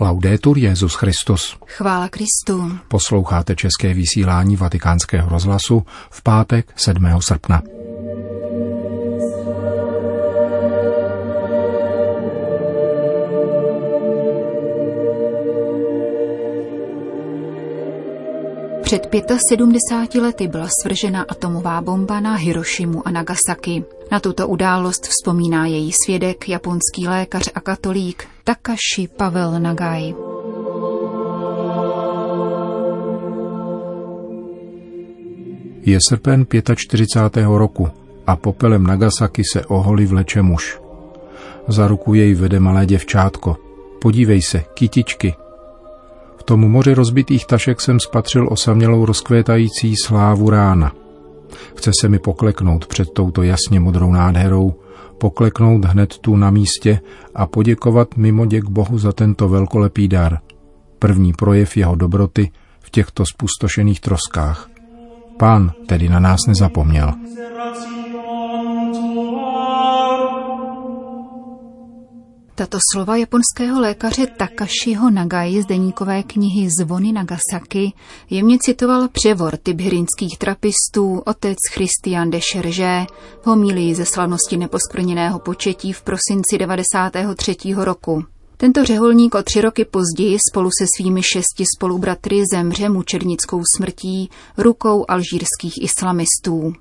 Laudetur Jezus Christus. Chvála Kristu. Posloucháte české vysílání Vatikánského rozhlasu v pátek 7. srpna. Před 75 lety byla svržena atomová bomba na Hirošimu a Nagasaki. Na tuto událost vzpomíná její svědek, japonský lékař a katolík Takashi Pavel Nagai. Je srpen 45. roku a popelem Nagasaki se oholí vleče muž. Za ruku jej vede malé děvčátko. Podívej se, kytičky, tomu moři rozbitých tašek jsem spatřil osamělou rozkvétající slávu rána. Chce se mi pokleknout před touto jasně modrou nádherou, pokleknout hned tu na místě a poděkovat mimo děk Bohu za tento velkolepý dar. První projev jeho dobroty v těchto spustošených troskách. Pán tedy na nás nezapomněl. Tato slova japonského lékaře Takashiho Nagai z deníkové knihy Zvony Nagasaki jemně citoval převor tibhirinských trapistů otec Christian de Chergé v homílii ze slavnosti neposkvrněného početí v prosinci 93. roku. Tento řeholník o tři roky později spolu se svými šesti spolubratry zemře mučednickou smrtí rukou alžírských islamistů.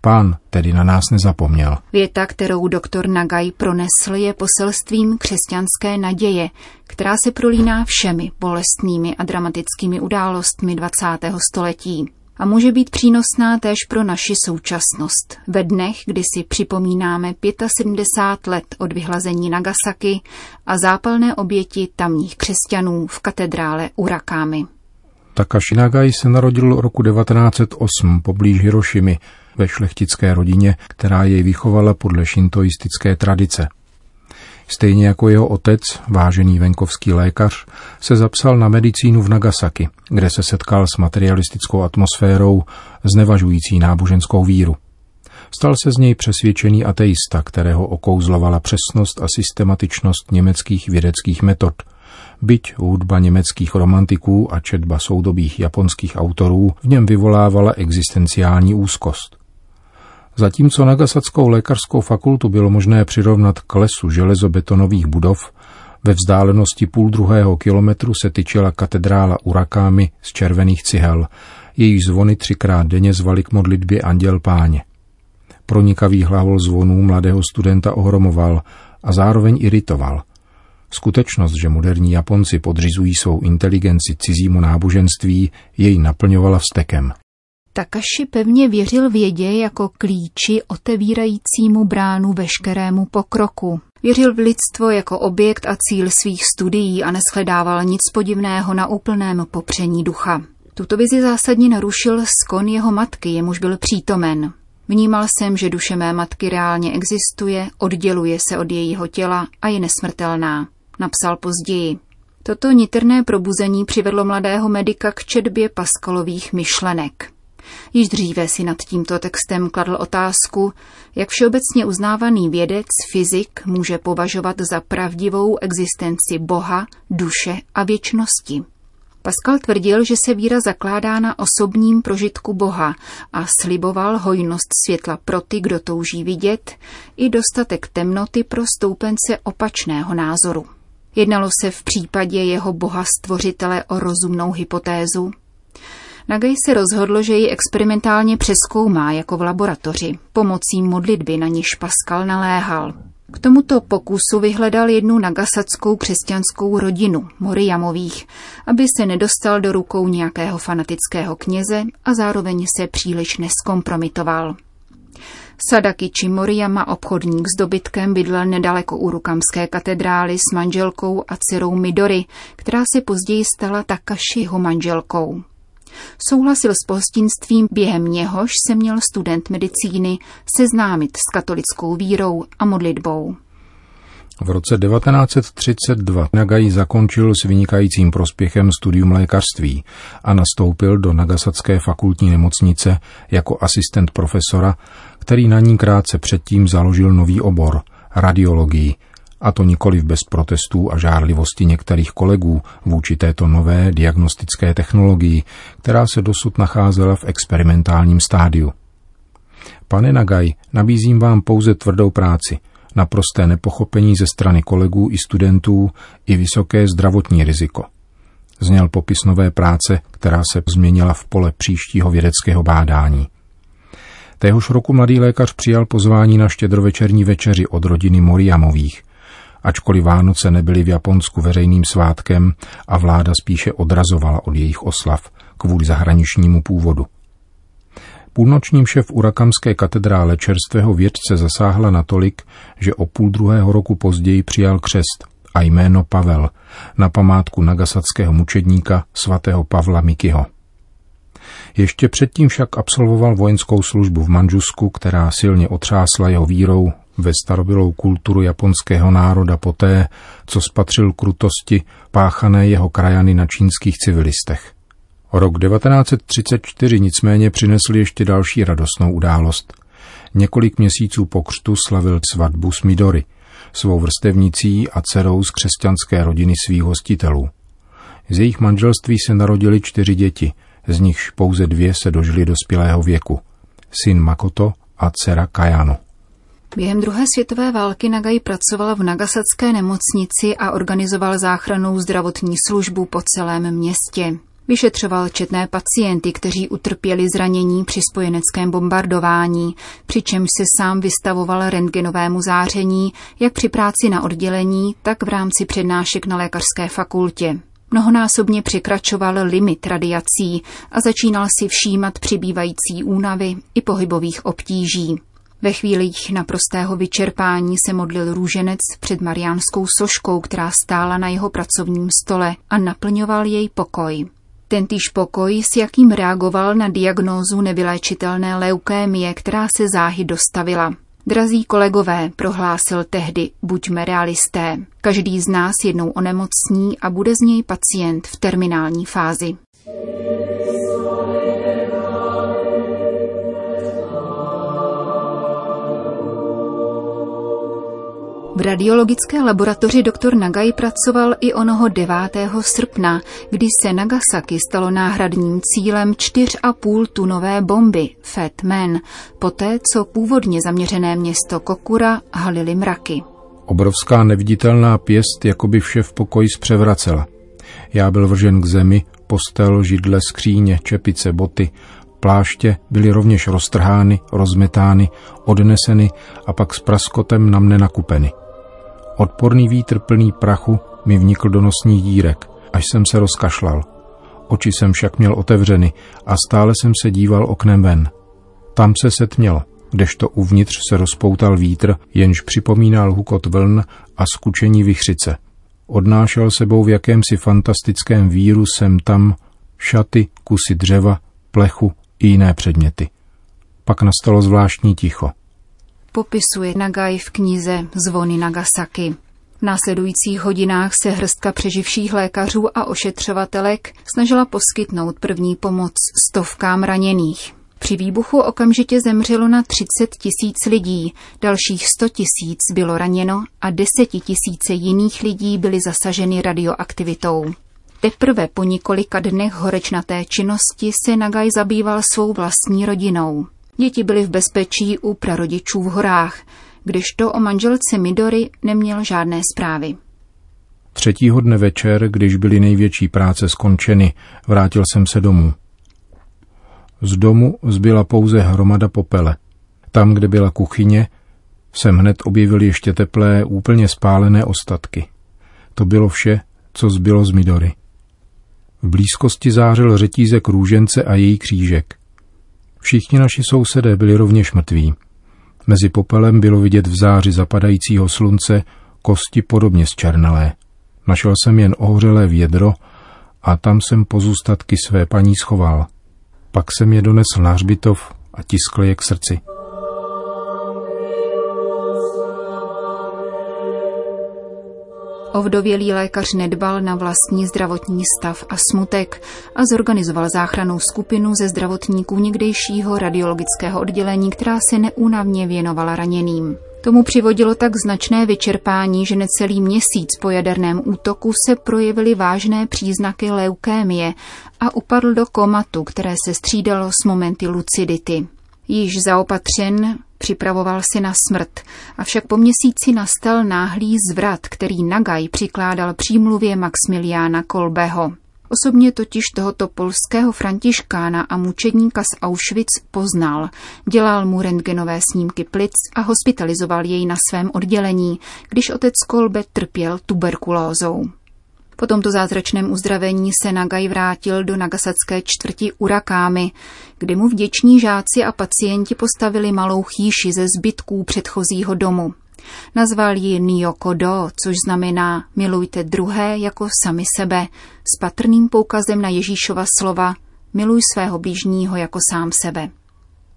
Pán tedy na nás nezapomněl. Věta, kterou doktor Nagai pronesl, je poselstvím křesťanské naděje, která se prolíná všemi bolestnými a dramatickými událostmi 20. století a může být přínosná též pro naši současnost. Ve dnech, kdy si připomínáme 75 let od vyhlazení Nagasaki a zápalné oběti tamních křesťanů v katedrále Urakámy. Takashi Nagai se narodil roku 1908 poblíž Hirošimy ve šlechtické rodině, která jej vychovala podle šintoistické tradice. Stejně jako jeho otec, vážený venkovský lékař, se zapsal na medicínu v Nagasaki, kde se setkal s materialistickou atmosférou, znevažující náboženskou víru. Stal se z něj přesvědčený ateista, kterého okouzlovala přesnost a systematičnost německých vědeckých metod – byť hudba německých romantiků a četba soudobých japonských autorů v něm vyvolávala existenciální úzkost. Zatímco Nagasackou lékařskou fakultu bylo možné přirovnat k lesu železobetonových budov, ve vzdálenosti půl druhého kilometru se tyčila katedrála Urakámy z červených cihel, její zvony třikrát denně zvali k modlitbě Anděl Páně. Pronikavý hlavol zvonů mladého studenta ohromoval a zároveň iritoval. Skutečnost, že moderní Japonci podřizují svou inteligenci cizímu náboženství, jej naplňovala vstekem. Takashi pevně věřil vědě jako klíči otevírajícímu bránu veškerému pokroku. Věřil v lidstvo jako objekt a cíl svých studií a neschledával nic podivného na úplném popření ducha. Tuto vizi zásadně narušil skon jeho matky, jemuž byl přítomen. Vnímal jsem, že duše mé matky reálně existuje, odděluje se od jejího těla a je nesmrtelná napsal později. Toto nitrné probuzení přivedlo mladého medika k četbě Paskalových myšlenek. Již dříve si nad tímto textem kladl otázku, jak všeobecně uznávaný vědec, fyzik může považovat za pravdivou existenci Boha, duše a věčnosti. Pascal tvrdil, že se víra zakládá na osobním prožitku Boha a sliboval hojnost světla pro ty, kdo touží vidět, i dostatek temnoty pro stoupence opačného názoru. Jednalo se v případě jeho boha stvořitele o rozumnou hypotézu? Nagaj se rozhodl, že ji experimentálně přeskoumá jako v laboratoři, pomocí modlitby, na níž Pascal naléhal. K tomuto pokusu vyhledal jednu nagasackou křesťanskou rodinu, Moriamových, aby se nedostal do rukou nějakého fanatického kněze a zároveň se příliš neskompromitoval. Sadakichi Moriyama, obchodník s dobytkem, bydlel nedaleko Urukamské katedrály s manželkou a dcerou Midori, která se později stala Takashiho manželkou. Souhlasil s pohostinstvím, během něhož se měl student medicíny seznámit s katolickou vírou a modlitbou. V roce 1932 Nagai zakončil s vynikajícím prospěchem studium lékařství a nastoupil do Nagasacké fakultní nemocnice jako asistent profesora, který na ní krátce předtím založil nový obor – radiologii A to nikoli bez protestů a žárlivosti některých kolegů vůči této nové diagnostické technologii, která se dosud nacházela v experimentálním stádiu. Pane Nagaj, nabízím vám pouze tvrdou práci, naprosté nepochopení ze strany kolegů i studentů i vysoké zdravotní riziko. Zněl popis nové práce, která se změnila v pole příštího vědeckého bádání. Téhož roku mladý lékař přijal pozvání na štědrovečerní večeři od rodiny Moriamových. Ačkoliv Vánoce nebyly v Japonsku veřejným svátkem a vláda spíše odrazovala od jejich oslav kvůli zahraničnímu původu. Půlnoční šef urakamské katedrále čerstvého vědce zasáhla natolik, že o půl druhého roku později přijal křest a jméno Pavel na památku nagasackého mučedníka svatého Pavla Mikyho. Ještě předtím však absolvoval vojenskou službu v Manžusku, která silně otřásla jeho vírou ve starobylou kulturu japonského národa poté, co spatřil krutosti páchané jeho krajany na čínských civilistech. Rok 1934 nicméně přinesl ještě další radostnou událost. Několik měsíců po křtu slavil svatbu s Midori, svou vrstevnicí a dcerou z křesťanské rodiny svých hostitelů. Z jejich manželství se narodili čtyři děti, z nichž pouze dvě se dožily dospělého věku. Syn Makoto a dcera Kajano. Během druhé světové války Nagai pracoval v Nagasacké nemocnici a organizoval záchranou zdravotní službu po celém městě. Vyšetřoval četné pacienty, kteří utrpěli zranění při spojeneckém bombardování, přičemž se sám vystavoval rentgenovému záření, jak při práci na oddělení, tak v rámci přednášek na lékařské fakultě. Mnohonásobně překračoval limit radiací a začínal si všímat přibývající únavy i pohybových obtíží. Ve chvílích naprostého vyčerpání se modlil růženec před mariánskou soškou, která stála na jeho pracovním stole a naplňoval jej pokoj. Tentýž pokoj, s jakým reagoval na diagnózu nevyléčitelné leukémie, která se záhy dostavila. Drazí kolegové, prohlásil tehdy, buďme realisté. Každý z nás jednou onemocní a bude z něj pacient v terminální fázi. V radiologické laboratoři doktor Nagai pracoval i onoho 9. srpna, kdy se Nagasaki stalo náhradním cílem 4,5 tunové bomby Fat Man, poté co původně zaměřené město Kokura halily mraky. Obrovská neviditelná pěst jako by vše v pokoji zpřevracela. Já byl vržen k zemi, postel, židle, skříně, čepice, boty, pláště byly rovněž roztrhány, rozmetány, odneseny a pak s praskotem na mne nakupeny. Odporný vítr plný prachu mi vnikl do nosních dírek, až jsem se rozkašlal. Oči jsem však měl otevřeny a stále jsem se díval oknem ven. Tam se setmělo, kdežto uvnitř se rozpoutal vítr, jenž připomínal hukot vln a skučení vychřice. Odnášel sebou v jakémsi fantastickém víru sem tam šaty, kusy dřeva, plechu i jiné předměty. Pak nastalo zvláštní ticho popisuje Nagai v knize Zvony Nagasaki. V následujících hodinách se hrstka přeživších lékařů a ošetřovatelek snažila poskytnout první pomoc stovkám raněných. Při výbuchu okamžitě zemřelo na 30 tisíc lidí, dalších 100 tisíc bylo raněno a desetitisíce jiných lidí byly zasaženy radioaktivitou. Teprve po několika dnech horečnaté činnosti se Nagai zabýval svou vlastní rodinou. Děti byly v bezpečí u prarodičů v horách, kdežto o manželce Midori neměl žádné zprávy. Třetího dne večer, když byly největší práce skončeny, vrátil jsem se domů. Z domu zbyla pouze hromada popele. Tam, kde byla kuchyně, jsem hned objevil ještě teplé, úplně spálené ostatky. To bylo vše, co zbylo z Midory. V blízkosti zářil řetízek růžence a její křížek. Všichni naši sousedé byli rovněž mrtví. Mezi popelem bylo vidět v záři zapadajícího slunce kosti podobně zčernalé. Našel jsem jen ohřelé vědro a tam jsem pozůstatky své paní schoval. Pak jsem je donesl na hřbitov a tiskl je k srdci. Ovdovělý lékař nedbal na vlastní zdravotní stav a smutek a zorganizoval záchranou skupinu ze zdravotníků někdejšího radiologického oddělení, která se neúnavně věnovala raněným. Tomu přivodilo tak značné vyčerpání, že necelý měsíc po jaderném útoku se projevily vážné příznaky leukémie a upadl do komatu, které se střídalo s momenty lucidity. Již zaopatřen připravoval si na smrt, avšak po měsíci nastal náhlý zvrat, který Nagaj přikládal přímluvě Maximiliána Kolbeho. Osobně totiž tohoto polského františkána a mučedníka z Auschwitz poznal, dělal mu rentgenové snímky plic a hospitalizoval jej na svém oddělení, když otec Kolbe trpěl tuberkulózou. Po tomto zázračném uzdravení se Nagai vrátil do nagasacké čtvrti Urakámy, kde mu vděční žáci a pacienti postavili malou chýši ze zbytků předchozího domu. Nazval ji Nyokodo, což znamená milujte druhé jako sami sebe, s patrným poukazem na Ježíšova slova miluj svého blížního jako sám sebe.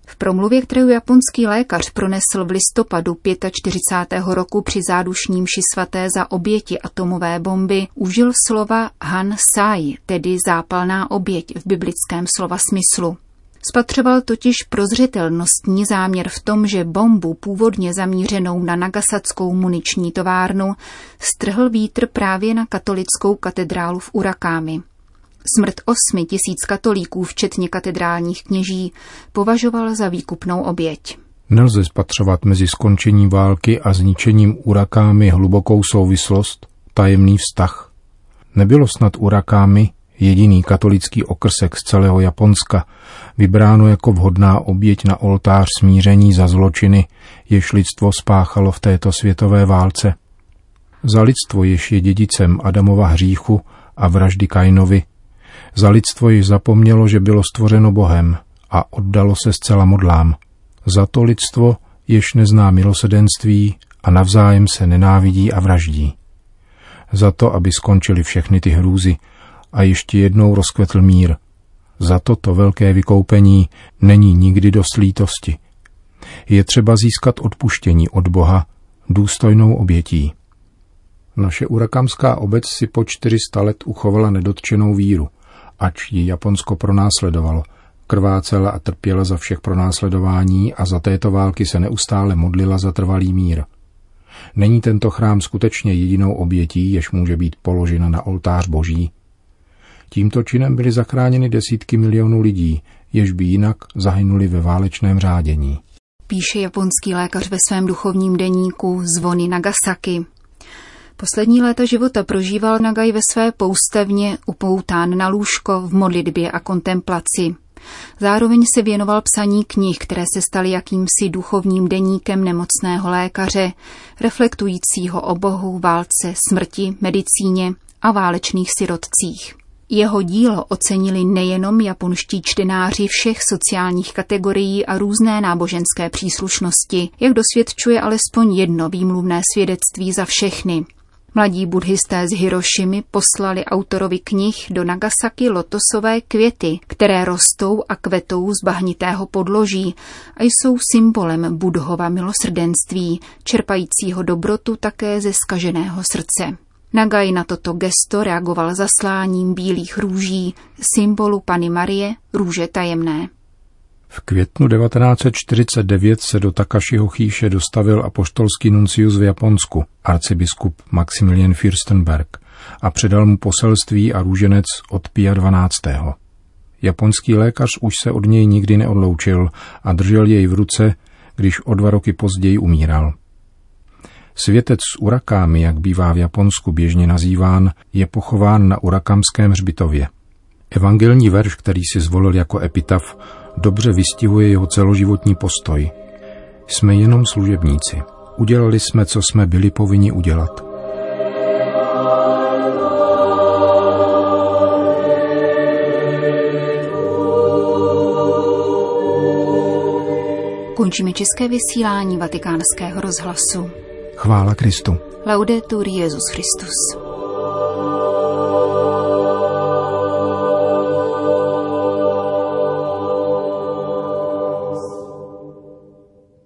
V promluvě, kterou japonský lékař pronesl v listopadu 45. roku při zádušním ši svaté za oběti atomové bomby, užil slova Han Sai, tedy zápalná oběť v biblickém slova smyslu. Spatřoval totiž prozřetelnostní záměr v tom, že bombu původně zamířenou na Nagasackou muniční továrnu strhl vítr právě na katolickou katedrálu v Urakámi. Smrt osmi tisíc katolíků, včetně katedrálních kněží, považoval za výkupnou oběť. Nelze spatřovat mezi skončením války a zničením urakámy hlubokou souvislost, tajemný vztah. Nebylo snad urakámy jediný katolický okrsek z celého Japonska, vybráno jako vhodná oběť na oltář smíření za zločiny, jež lidstvo spáchalo v této světové válce. Za lidstvo, jež je dědicem Adamova hříchu a vraždy Kainovi, za lidstvo již zapomnělo, že bylo stvořeno Bohem a oddalo se zcela modlám. Za to lidstvo, jež nezná milosedenství a navzájem se nenávidí a vraždí. Za to, aby skončili všechny ty hrůzy a ještě jednou rozkvetl mír. Za toto velké vykoupení není nikdy dost lítosti. Je třeba získat odpuštění od Boha důstojnou obětí. Naše urakamská obec si po 400 let uchovala nedotčenou víru – ač ji Japonsko pronásledovalo. Krvácela a trpěla za všech pronásledování a za této války se neustále modlila za trvalý mír. Není tento chrám skutečně jedinou obětí, jež může být položena na oltář boží? Tímto činem byly zachráněny desítky milionů lidí, jež by jinak zahynuli ve válečném řádění. Píše japonský lékař ve svém duchovním deníku Zvony Nagasaki. Poslední léta života prožíval Nagai ve své poustevně, upoután na lůžko v modlitbě a kontemplaci. Zároveň se věnoval psaní knih, které se staly jakýmsi duchovním deníkem nemocného lékaře, reflektujícího o Bohu, válce, smrti, medicíně a válečných sirotcích. Jeho dílo ocenili nejenom japonští čtenáři všech sociálních kategorií a různé náboženské příslušnosti, jak dosvědčuje alespoň jedno výmluvné svědectví za všechny – Mladí buddhisté z Hirošimy poslali autorovi knih do Nagasaki lotosové květy, které rostou a kvetou z bahnitého podloží a jsou symbolem budhova milosrdenství, čerpajícího dobrotu také ze skaženého srdce. Nagai na toto gesto reagoval zasláním bílých růží, symbolu Pany Marie, růže tajemné. V květnu 1949 se do Takashiho chýše dostavil apoštolský nuncius v Japonsku, arcibiskup Maximilian Fürstenberg, a předal mu poselství a růženec od Pia 12. Japonský lékař už se od něj nikdy neodloučil a držel jej v ruce, když o dva roky později umíral. Světec z Urakámy, jak bývá v Japonsku běžně nazýván, je pochován na Urakamském hřbitově. Evangelní verš, který si zvolil jako epitaf, dobře vystihuje jeho celoživotní postoj. Jsme jenom služebníci. Udělali jsme, co jsme byli povinni udělat. Končíme české vysílání vatikánského rozhlasu. Chvála Kristu. Laudetur Jezus Christus.